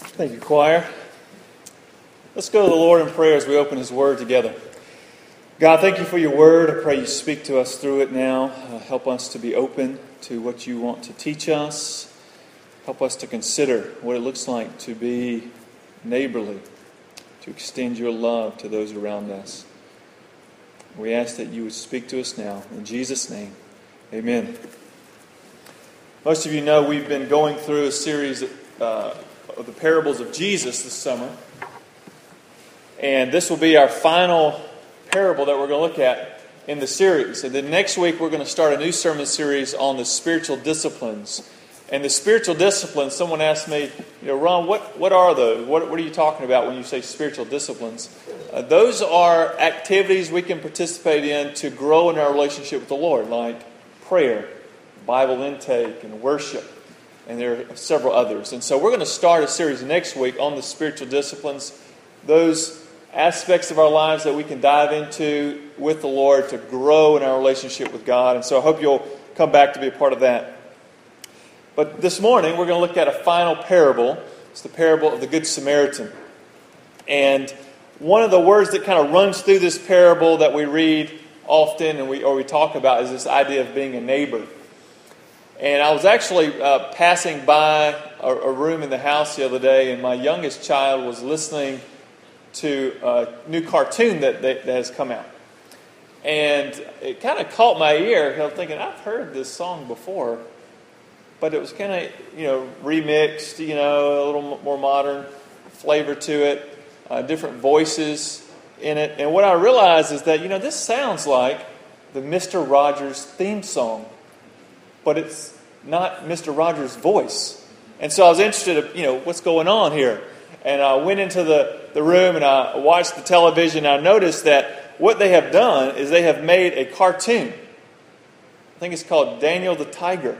Thank you, choir. Let's go to the Lord in prayer as we open His Word together. God, thank you for your Word. I pray you speak to us through it now. Uh, help us to be open to what you want to teach us. Help us to consider what it looks like to be neighborly, to extend your love to those around us. We ask that you would speak to us now. In Jesus' name, amen. Most of you know we've been going through a series uh, of the parables of Jesus this summer. And this will be our final parable that we're going to look at in the series. And then next week, we're going to start a new sermon series on the spiritual disciplines. And the spiritual disciplines, someone asked me, you know, Ron, what, what are those? What, what are you talking about when you say spiritual disciplines? Uh, those are activities we can participate in to grow in our relationship with the Lord, like prayer, Bible intake, and worship. And there are several others. And so we're going to start a series next week on the spiritual disciplines, those aspects of our lives that we can dive into with the Lord to grow in our relationship with God. And so I hope you'll come back to be a part of that. But this morning, we're going to look at a final parable. It's the parable of the Good Samaritan. And one of the words that kind of runs through this parable that we read often and we, or we talk about is this idea of being a neighbor. And I was actually uh, passing by a, a, room in the house the other day, and my youngest child was listening to a new cartoon that, that, that has come out. And it kind of caught my ear. I was thinking, I've heard this song before, but it was kind of, you know, remixed, you know, a little more modern flavor to it, uh, different voices in it. And what I realized is that, you know, this sounds like the Mr. Rogers theme song, but it's not Mr. Rogers' voice. And so I was interested in, you know, what's going on here. And I went into the, the room and I watched the television. I noticed that what they have done is they have made a cartoon. I think it's called Daniel the Tiger.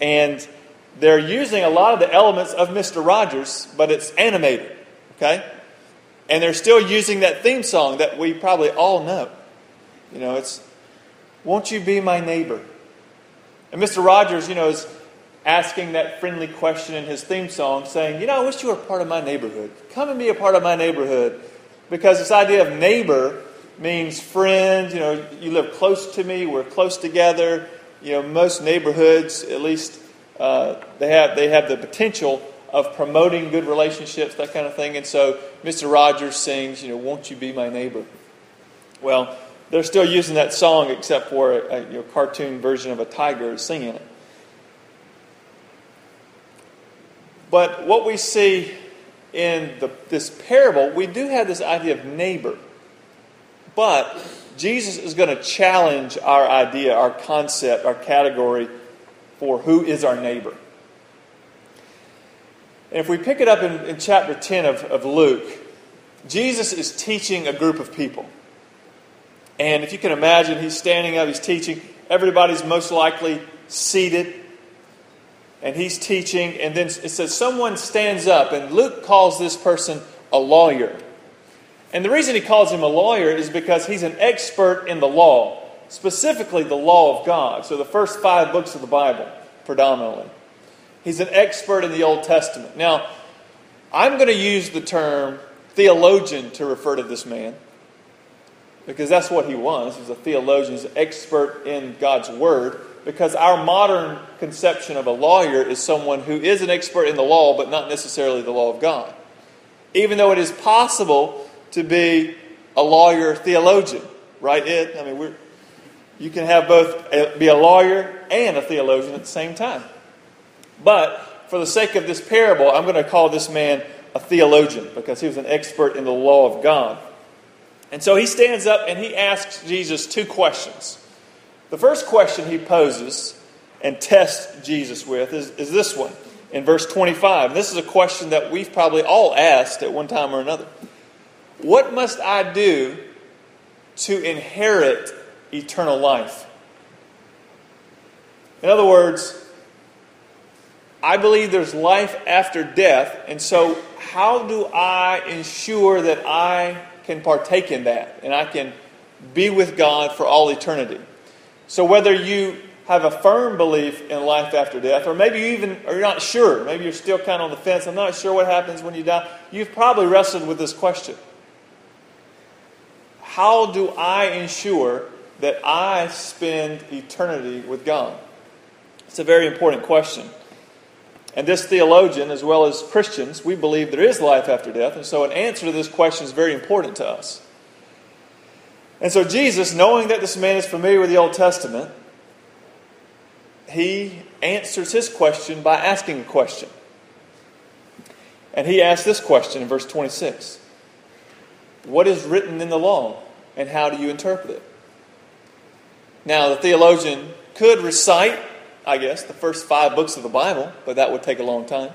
And they're using a lot of the elements of Mr. Rogers, but it's animated. Okay? And they're still using that theme song that we probably all know. You know, it's, Won't you be my neighbor? And Mr. Rogers, you know, is asking that friendly question in his theme song, saying, You know, I wish you were part of my neighborhood. Come and be a part of my neighborhood. Because this idea of neighbor means friend, you know, you live close to me, we're close together. You know, most neighborhoods, at least, uh, they, have, they have the potential of promoting good relationships, that kind of thing. And so Mr. Rogers sings, you know, Won't you be my neighbor? Well, they're still using that song except for a, a you know, cartoon version of a tiger singing it. But what we see in the, this parable, we do have this idea of neighbor. But Jesus is going to challenge our idea, our concept, our category for who is our neighbor. And if we pick it up in, in chapter 10 of, of Luke, Jesus is teaching a group of people. And if you can imagine, he's standing up, he's teaching. Everybody's most likely seated and he's teaching, and then it says someone stands up, and Luke calls this person a lawyer. And the reason he calls him a lawyer is because he's an expert in the law, specifically the law of God. So the first five books of the Bible, predominantly. He's an expert in the Old Testament. Now, I'm going to use the term theologian to refer to this man because that's what he was. He's a theologian, he's an expert in God's Word because our modern conception of a lawyer is someone who is an expert in the law, but not necessarily the law of God. Even though it is possible to be a lawyer theologian, right? It, I mean, we're, you can have both a, be a lawyer and a theologian at the same time. But for the sake of this parable, I'm going to call this man a theologian because he was an expert in the law of God. And so he stands up and he asks Jesus two questions. The first question he poses and tests Jesus with is, is this one in verse 25. This is a question that we've probably all asked at one time or another. What must I do to inherit eternal life? In other words, I believe there's life after death, and so how do I ensure that I can partake in that and I can be with God for all eternity? So, whether you have a firm belief in life after death, or maybe you even are not sure. Maybe you're still kind of on the fence. I'm not sure what happens when you die. You've probably wrestled with this question How do I ensure that I spend eternity with God? It's a very important question. And this theologian, as well as Christians, we believe there is life after death. And so, an answer to this question is very important to us. And so, Jesus, knowing that this man is familiar with the Old Testament, he answers his question by asking a question. And he asks this question in verse 26 What is written in the law, and how do you interpret it? Now, the theologian could recite I guess, the first five books of the Bible, but that would take a long time.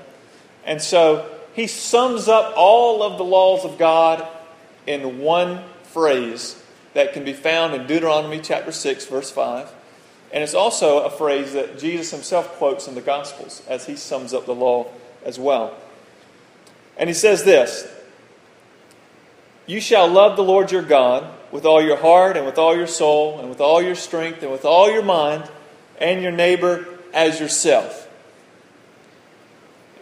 And so he sums up all of the laws of God in one phrase that can be found in Deuteronomy chapter 6, verse 5. And it's also a phrase that Jesus himself quotes in the Gospels as he sums up the law as well. And he says this You shall love the Lord your God with all your heart and with all your soul and with all your strength and with all your mind and your neighbor as yourself.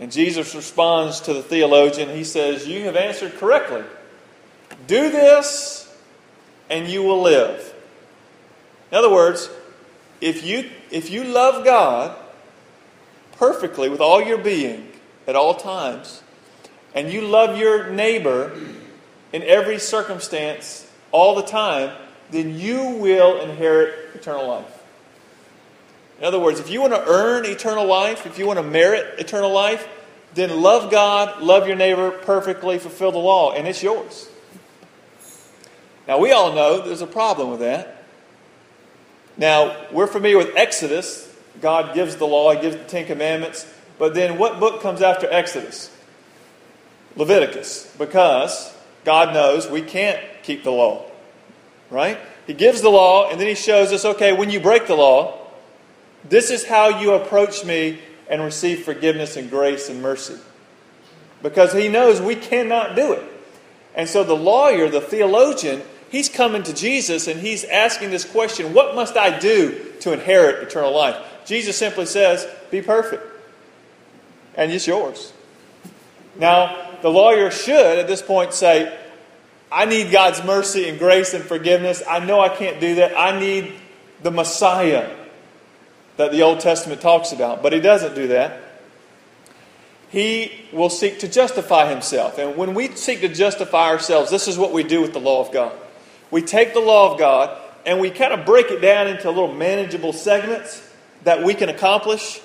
And Jesus responds to the theologian. He says, You have answered correctly. Do this, and you will live. In other words, if you, if you love God perfectly with all your being at all times, and you love your neighbor in every circumstance all the time, then you will inherit eternal life. In other words, if you want to earn eternal life, if you want to merit eternal life, then love God, love your neighbor perfectly, fulfill the law, and it's yours. Now, we all know there's a problem with that. Now, we're familiar with Exodus. God gives the law, He gives the Ten Commandments. But then what book comes after Exodus? Leviticus. Because God knows we can't keep the law. Right? He gives the law, and then He shows us okay, when you break the law, this is how you approach me and receive forgiveness and grace and mercy. Because he knows we cannot do it. And so the lawyer, the theologian, he's coming to Jesus and he's asking this question What must I do to inherit eternal life? Jesus simply says, Be perfect. And it's yours. Now, the lawyer should at this point say, I need God's mercy and grace and forgiveness. I know I can't do that. I need the Messiah that the Old Testament talks about. But he doesn't do that. He will seek to justify himself. And when we seek to justify ourselves, this is what we do with the law of God. We take the law of God and we kind of break it down into little manageable segments that we can accomplish.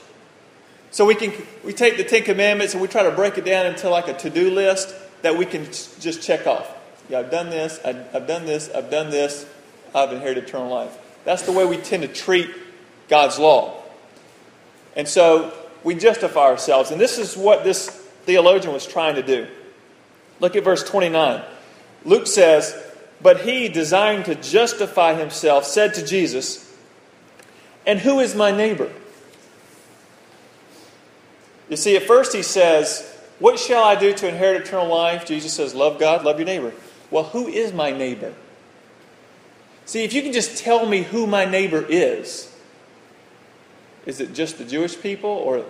So we can we take the Ten Commandments and we try to break it down into like a to-do list that we can just check off. Yeah, I've done this, I've done this, I've done this, I've inherited eternal life. That's the way we tend to treat God's law. And so we justify ourselves. And this is what this theologian was trying to do. Look at verse 29. Luke says, But he, desiring to justify himself, said to Jesus, And who is my neighbor? You see, at first he says, What shall I do to inherit eternal life? Jesus says, Love God, love your neighbor. Well, who is my neighbor? See, if you can just tell me who my neighbor is, is it just the Jewish people or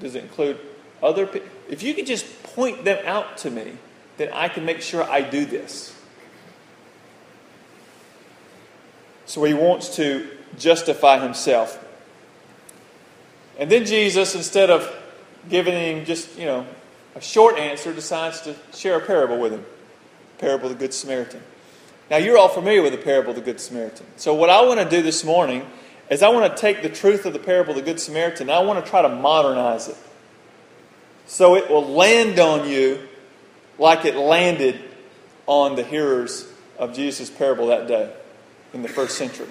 does it include other people? If you could just point them out to me, then I can make sure I do this. So he wants to justify himself. And then Jesus, instead of giving him just, you know, a short answer, decides to share a parable with him. Parable of the Good Samaritan. Now, you're all familiar with the parable of the Good Samaritan. So, what I want to do this morning is I want to take the truth of the parable of the Good Samaritan I want to try to modernize it. So it will land on you like it landed on the hearers of Jesus' parable that day in the first century.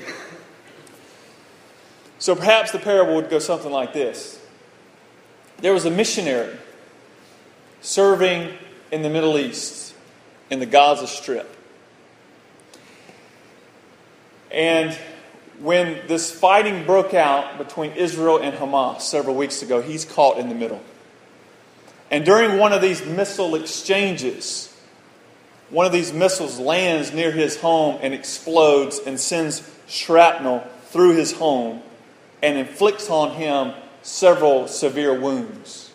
So perhaps the parable would go something like this There was a missionary serving in the Middle East, in the Gaza Strip. And when this fighting broke out between Israel and Hamas several weeks ago, he's caught in the middle. And during one of these missile exchanges, one of these missiles lands near his home and explodes and sends shrapnel through his home. and inflicts on him several severe wounds.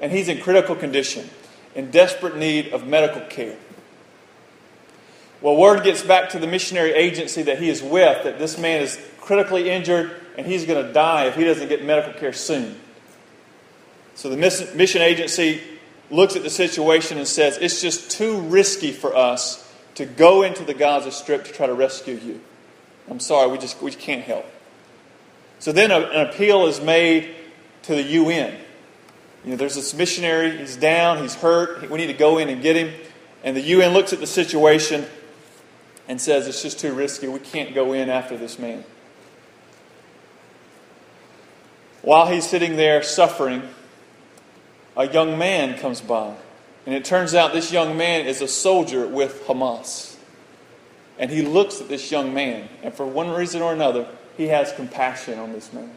And he's in critical condition, in desperate need of medical care. Well, word gets back to the missionary agency that he is with that this man is critically injured and he's going to die if he doesn't get medical care soon. So the mission agency looks at the situation and says, It's just too risky for us to go into the Gaza Strip to try to rescue you. I'm sorry, we just we can't help. So then an appeal is made to the UN. You know, there's this missionary, he's down, he's hurt, we need to go in and get him. And the UN looks at the situation and says, It's just too risky, we can't go in after this man. While he's sitting there suffering, a young man comes by. And it turns out this young man is a soldier with Hamas. And he looks at this young man, and for one reason or another, he has compassion on this man.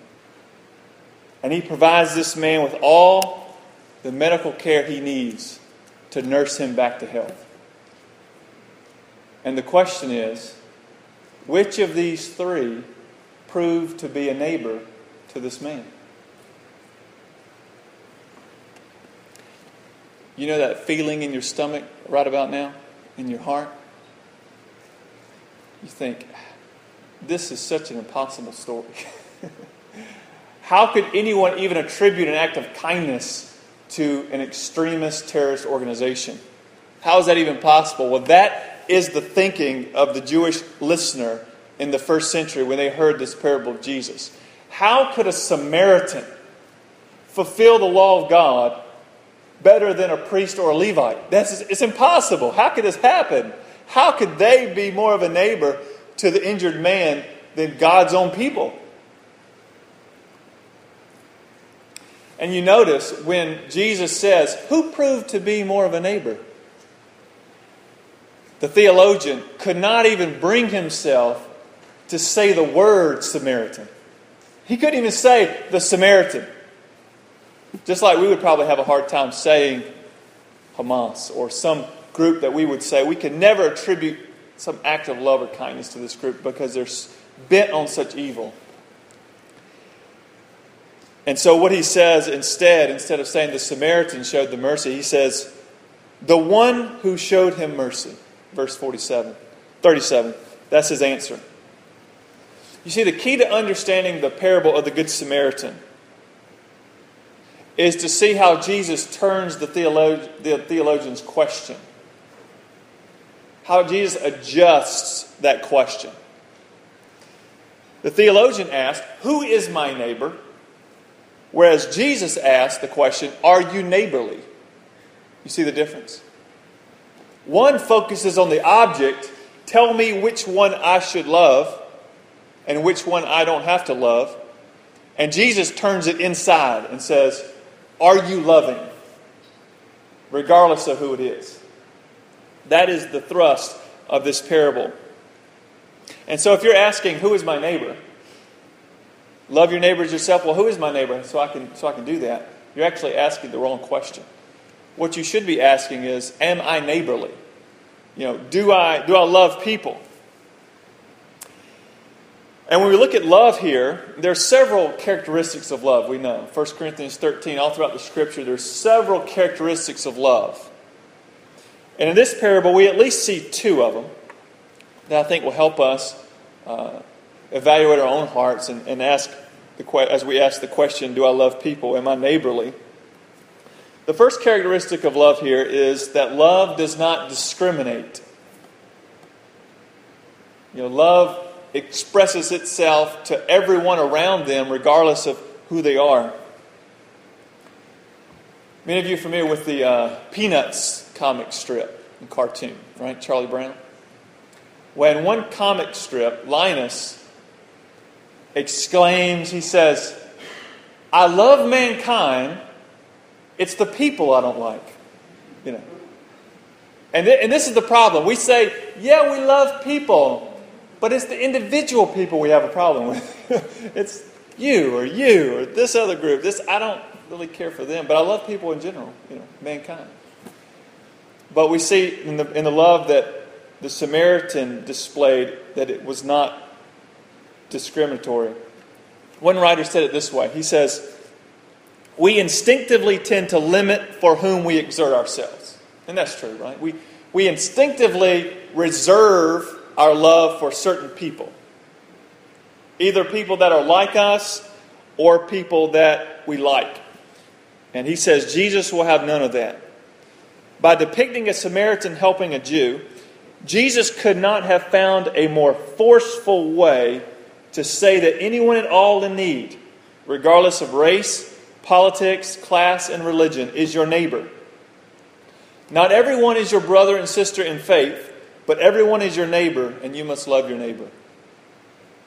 And he provides this man with all the medical care he needs to nurse him back to health. And the question is which of these three proved to be a neighbor to this man? You know that feeling in your stomach right about now, in your heart? You think, this is such an impossible story. How could anyone even attribute an act of kindness to an extremist terrorist organization? How is that even possible? Well, that is the thinking of the Jewish listener in the first century when they heard this parable of Jesus. How could a Samaritan fulfill the law of God better than a priest or a Levite. That's, it's impossible. How could this happen? How could they be more of a neighbor to the injured man than God's own people? And you notice when Jesus says, Who proved to be more of a neighbor? The theologian could not even bring himself to say the word Samaritan. He couldn't even say the Samaritan. Just like we would probably have a hard time saying Hamas or some group that we would say, we can never attribute some act of love or kindness to this group because they're bent on such evil. And so, what he says instead, instead of saying the Samaritan showed the mercy, he says, the one who showed him mercy. Verse 47, 37. That's his answer. You see, the key to understanding the parable of the Good Samaritan is to see how Jesus turns the, theolog- the theologian's question. How Jesus adjusts that question. The theologian asked, Who is my neighbor? Whereas Jesus asked the question, Are you neighborly? You see the difference? One focuses on the object, tell me which one I should love and which one I don't have to love. And Jesus turns it inside and says, are you loving? Regardless of who it is. That is the thrust of this parable. And so if you're asking, who is my neighbor? Love your neighbor as yourself. Well, who is my neighbor? So I can so I can do that. You're actually asking the wrong question. What you should be asking is, am I neighborly? You know, do I do I love people? And when we look at love here, there are several characteristics of love we know. 1 Corinthians 13, all throughout the scripture, there's several characteristics of love. And in this parable, we at least see two of them that I think will help us uh, evaluate our own hearts and, and ask the, as we ask the question, Do I love people? Am I neighborly? The first characteristic of love here is that love does not discriminate. You know, love expresses itself to everyone around them, regardless of who they are. Many of you are familiar with the uh, Peanuts comic strip and cartoon, right? Charlie Brown. When one comic strip, Linus exclaims, he says, I love mankind, it's the people I don't like. You know. And, th- and this is the problem. We say, yeah, we love people. But it's the individual people we have a problem with. it's you or you or this other group. This I don't really care for them, but I love people in general, you know, mankind. But we see in the in the love that the Samaritan displayed that it was not discriminatory. One writer said it this way He says, We instinctively tend to limit for whom we exert ourselves. And that's true, right? We, we instinctively reserve our love for certain people. Either people that are like us or people that we like. And he says Jesus will have none of that. By depicting a Samaritan helping a Jew, Jesus could not have found a more forceful way to say that anyone at all in need, regardless of race, politics, class, and religion, is your neighbor. Not everyone is your brother and sister in faith, but everyone is your neighbor, and you must love your neighbor.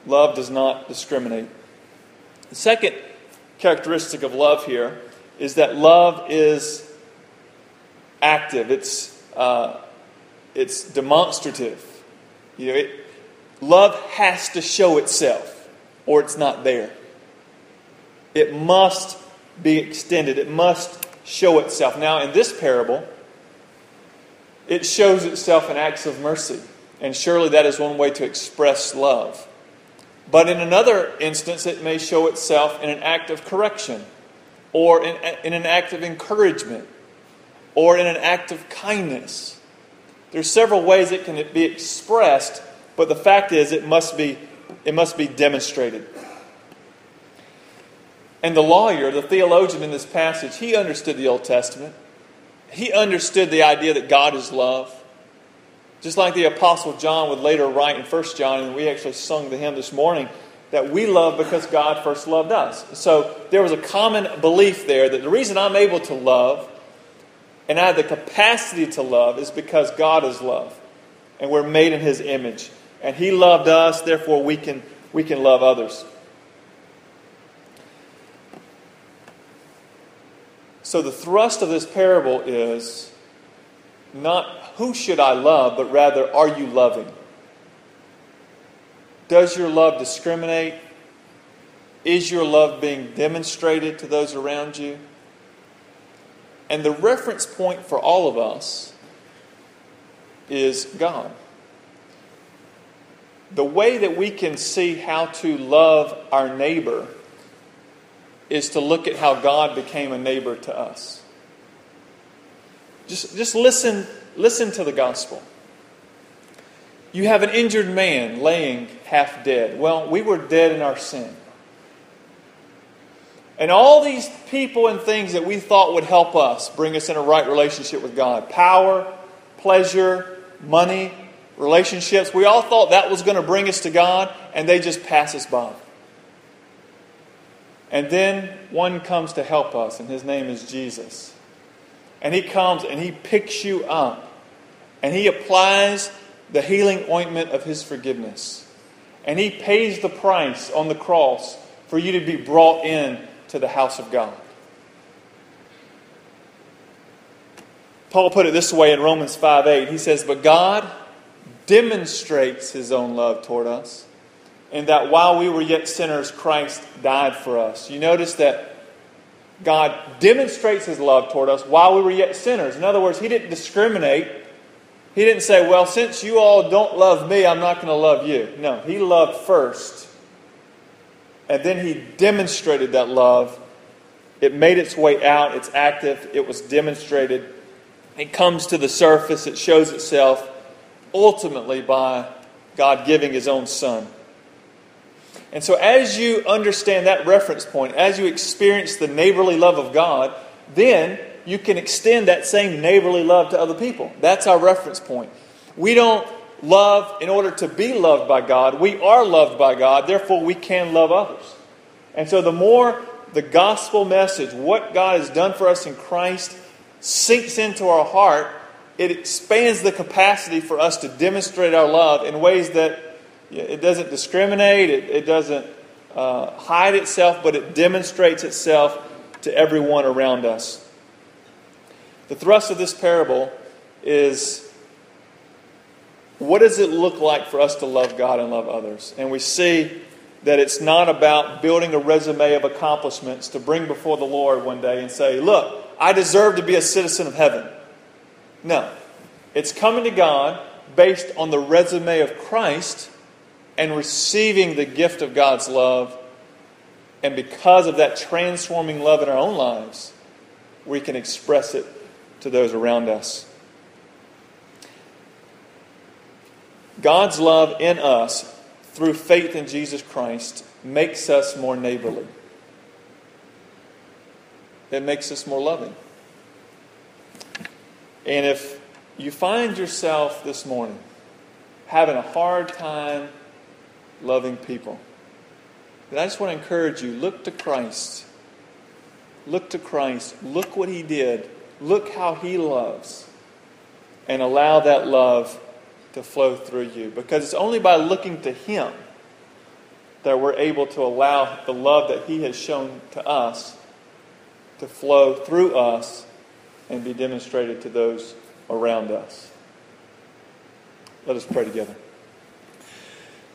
Love does not discriminate. The second characteristic of love here is that love is active. It's uh, it's demonstrative. You know, it, love has to show itself, or it's not there. It must be extended. It must show itself. Now, in this parable, it shows itself in acts of mercy, and surely that is one way to express love. But in another instance, it may show itself in an act of correction, or in, in an act of encouragement, or in an act of kindness. There's several ways it can be expressed, but the fact is it must be, it must be demonstrated. And the lawyer, the theologian in this passage, he understood the Old Testament. He understood the idea that God is love. Just like the Apostle John would later write in 1 John, and we actually sung the hymn this morning, that we love because God first loved us. So there was a common belief there that the reason I'm able to love and I have the capacity to love is because God is love. And we're made in His image. And He loved us, therefore we can, we can love others. So the thrust of this parable is not who should I love, but rather are you loving? Does your love discriminate? Is your love being demonstrated to those around you? And the reference point for all of us is God. The way that we can see how to love our neighbor is to look at how God became a neighbor to us. Just, just listen, listen to the gospel. You have an injured man laying half dead. Well, we were dead in our sin. And all these people and things that we thought would help us bring us in a right relationship with God power, pleasure, money, relationships we all thought that was going to bring us to God, and they just pass us by. And then one comes to help us, and his name is Jesus. And he comes and he picks you up, and he applies the healing ointment of his forgiveness. And he pays the price on the cross for you to be brought in to the house of God. Paul put it this way in Romans 5 8. He says, But God demonstrates his own love toward us, in that while we were yet sinners, Christ died for us. You notice that God demonstrates his love toward us while we were yet sinners. In other words, he didn't discriminate. He didn't say, Well, since you all don't love me, I'm not going to love you. No, he loved first and then he demonstrated that love. It made its way out, it's active, it was demonstrated. It comes to the surface, it shows itself ultimately by God giving his own son. And so, as you understand that reference point, as you experience the neighborly love of God, then you can extend that same neighborly love to other people. That's our reference point. We don't love in order to be loved by God. We are loved by God, therefore, we can love others. And so, the more the gospel message, what God has done for us in Christ, sinks into our heart, it expands the capacity for us to demonstrate our love in ways that it doesn't discriminate, it, it doesn't uh, hide itself, but it demonstrates itself to everyone around us. The thrust of this parable is what does it look like for us to love God and love others? And we see that it's not about building a resume of accomplishments to bring before the Lord one day and say, Look, I deserve to be a citizen of heaven. No. It's coming to God based on the resume of Christ and receiving the gift of God's love And because of that transforming love in our own lives, we can express it to those around us. God's love in us through faith in Jesus Christ makes us more neighborly. It makes us more loving. And if you find yourself this morning having a hard time loving people, then I just want to encourage you look to Christ. Look to Christ. Look what He did. Look how He loves. And allow that love to flow through you. Because it's only by looking to Him that we're able to allow the love that He has shown to us to flow through us and be demonstrated to those around us. Let us pray together.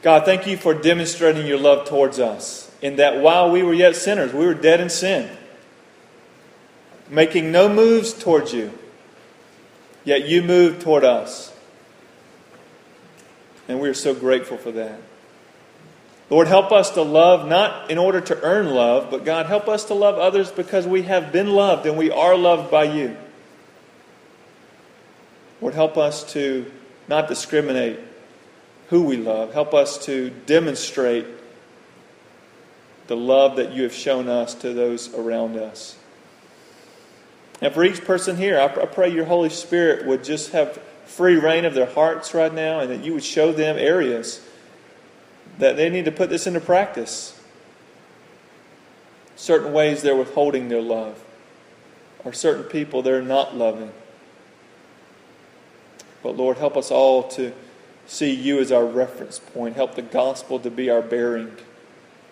God, thank you for demonstrating your love towards us, in that while we were yet sinners, we were dead in sin, making no moves towards you, yet you moved toward us. And we are so grateful for that. Lord, help us to love not in order to earn love, but God, help us to love others because we have been loved and we are loved by you. Lord, help us to not discriminate who we love. Help us to demonstrate the love that you have shown us to those around us. And for each person here, I pray your Holy Spirit would just have free reign of their hearts right now and that you would show them areas that they need to put this into practice. Certain ways they're withholding their love, or certain people they're not loving. But Lord, help us all to see you as our reference point. Help the gospel to be our bearing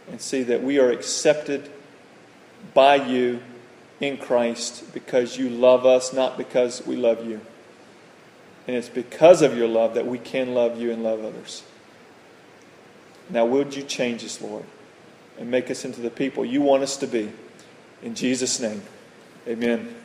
and see that we are accepted by you in Christ because you love us, not because we love you. And it's because of your love that we can love you and love others. Now, would you change us, Lord, and make us into the people you want us to be? In Jesus' name, amen.